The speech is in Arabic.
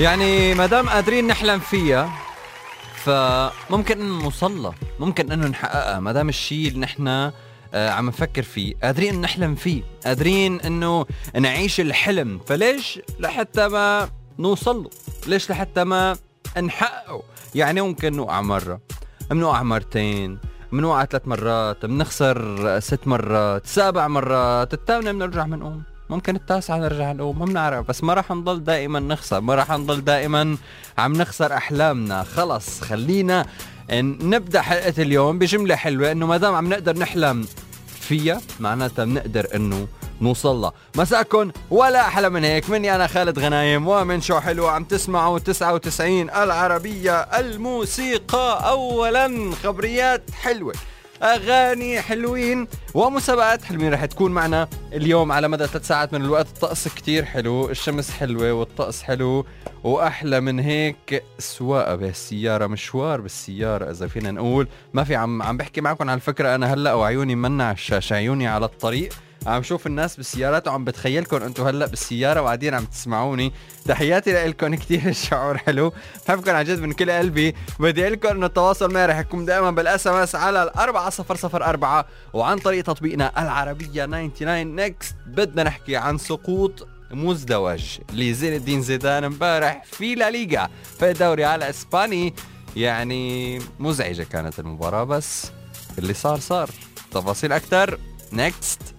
يعني ما دام قادرين نحلم فيها فممكن إنه نوصل لها ممكن إنه نحققها ما دام الشيء اللي نحن آه، عم نفكر فيه قادرين نحلم فيه قادرين إنه نعيش الحلم. فليش لحتى ما نوصل له ليش لحتى ما نحققه؟ يعني ممكن نوقع مرة بنوقع مرتين بنوقع ثلاث مرات بنخسر ست مرات سبع مرات الثامنة بنرجع بنقوم ممكن التاسعة نرجع نقوم ما بنعرف بس ما راح نضل دائما نخسر ما راح نضل دائما عم نخسر أحلامنا. خلص خلينا نبدأ حلقة اليوم بجملة حلوة إنه ما دام عم نقدر نحلم فيها معناتها بنقدر إنه نوصل لها. مساكن ولا أحلى من هيك. مني أنا خالد غنايم ومن شو حلو عم تسمعوا 99 العربية الموسيقى. أولا خبريات حلوة. أغاني حلوين ومسابقات حلوين رح تكون معنا اليوم على مدى ثلاث ساعات من الوقت. الطقس كتير حلو الشمس حلوة والطقس حلو وأحلى من هيك سواقة بالسيارة مشوار بالسيارة إذا فينا نقول. ما في عم عم بحكي معكم على الفكرة أنا هلأ وعيوني منع الشاشة عيوني على الطريق. عم شوف الناس بالسيارات وعم بتخيلكم أنتم هلا بالسيارة وقاعدين عم تسمعوني. تحياتي لكم كثير الشعور حلو. بحبكم عن جد من كل قلبي. بدي لكم إنه التواصل معي رح يكون دائما بال SMS على ال 4004 وعن طريق تطبيقنا العربية 99 next بدنا نحكي عن سقوط مزدوج لزين الدين زيدان امبارح في لا ليغا. في الدوري على إسباني. يعني مزعجة كانت المباراة بس اللي صار صار. تفاصيل أكثر next